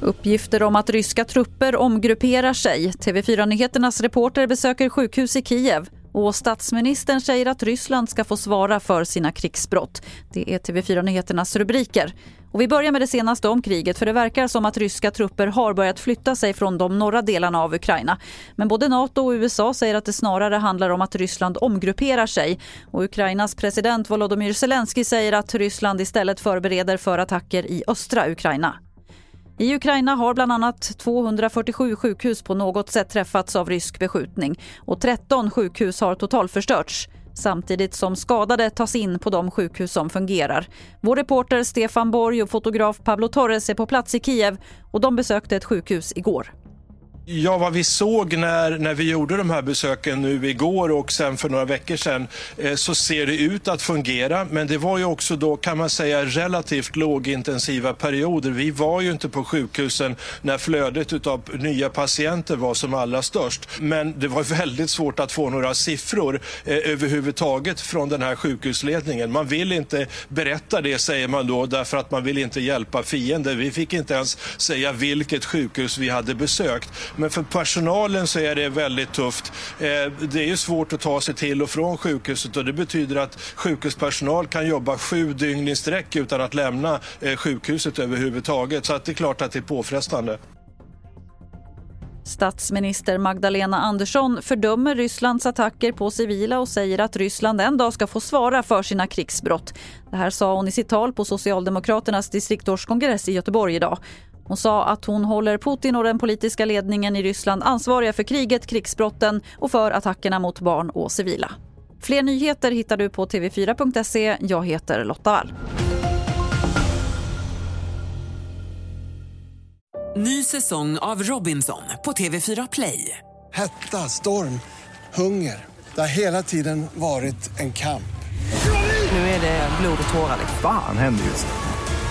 Uppgifter om att ryska trupper omgrupperar sig. TV4-nyheternas reporter besöker sjukhus i Kiev. Och statsministern säger att Ryssland ska få svara för sina krigsbrott. Det är TV4-nyheternas rubriker. Och vi börjar med det senaste om kriget för det verkar som att ryska trupper har börjat flytta sig från de norra delarna av Ukraina. Men både Nato och USA säger att det snarare handlar om att Ryssland omgrupperar sig. Och Ukrainas president Volodymyr Zelensky säger att Ryssland istället förbereder för attacker i östra Ukraina. I Ukraina har bland annat 247 sjukhus på något sätt träffats av rysk beskjutning och 13 sjukhus har totalförstörts samtidigt som skadade tas in på de sjukhus som fungerar. Vår reporter Stefan Borg och fotograf Pablo Torres är på plats i Kiev och de besökte ett sjukhus igår. Ja, vad vi såg när, när vi gjorde de här besöken nu igår och sen för några veckor sedan eh, så ser det ut att fungera. Men det var ju också då kan man säga relativt lågintensiva perioder. Vi var ju inte på sjukhusen när flödet av nya patienter var som allra störst. Men det var väldigt svårt att få några siffror eh, överhuvudtaget från den här sjukhusledningen. Man vill inte berätta det säger man då därför att man vill inte hjälpa fiender. Vi fick inte ens säga vilket sjukhus vi hade besökt. Men för personalen så är det väldigt tufft. Eh, det är ju svårt att ta sig till och från sjukhuset och det betyder att sjukhuspersonal kan jobba sju dygn i sträck utan att lämna eh, sjukhuset överhuvudtaget. Så att det är klart att det är påfrestande. Statsminister Magdalena Andersson fördömer Rysslands attacker på civila och säger att Ryssland en dag ska få svara för sina krigsbrott. Det här sa hon i sitt tal på Socialdemokraternas distriktårskongress i Göteborg idag. Hon sa att hon håller Putin och den politiska ledningen i Ryssland ansvariga för kriget, krigsbrotten och för attackerna mot barn och civila. Fler nyheter hittar du på tv4.se. Jag heter Lotta Wall. Ny säsong av Robinson på TV4 Play. Hetta, storm, hunger. Det har hela tiden varit en kamp. Nu är det blod och tårar. Fan händer just nu.